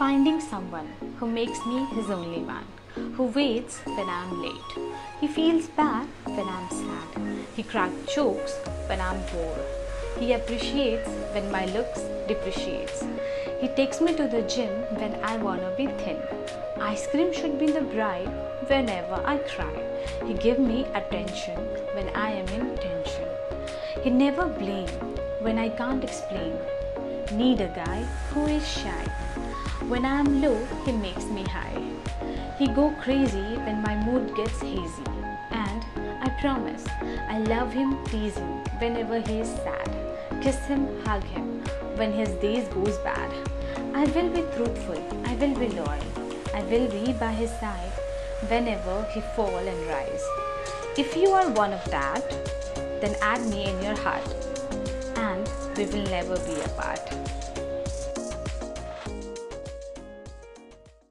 Finding someone who makes me his only one, who waits when I'm late. He feels bad when I'm sad. He cracks jokes when I'm bored. He appreciates when my looks depreciates. He takes me to the gym when I wanna be thin. Ice cream should be the bride whenever I cry. He give me attention when I am in tension. He never blame when I can't explain. Need a guy who is shy. When I am low, he makes me high. He go crazy when my mood gets hazy. And I promise I love him, tease him whenever he is sad. Kiss him, hug him when his days goes bad. I will be truthful, I will be loyal. I will be by his side whenever he fall and rise. If you are one of that, then add me in your heart and we will never be apart.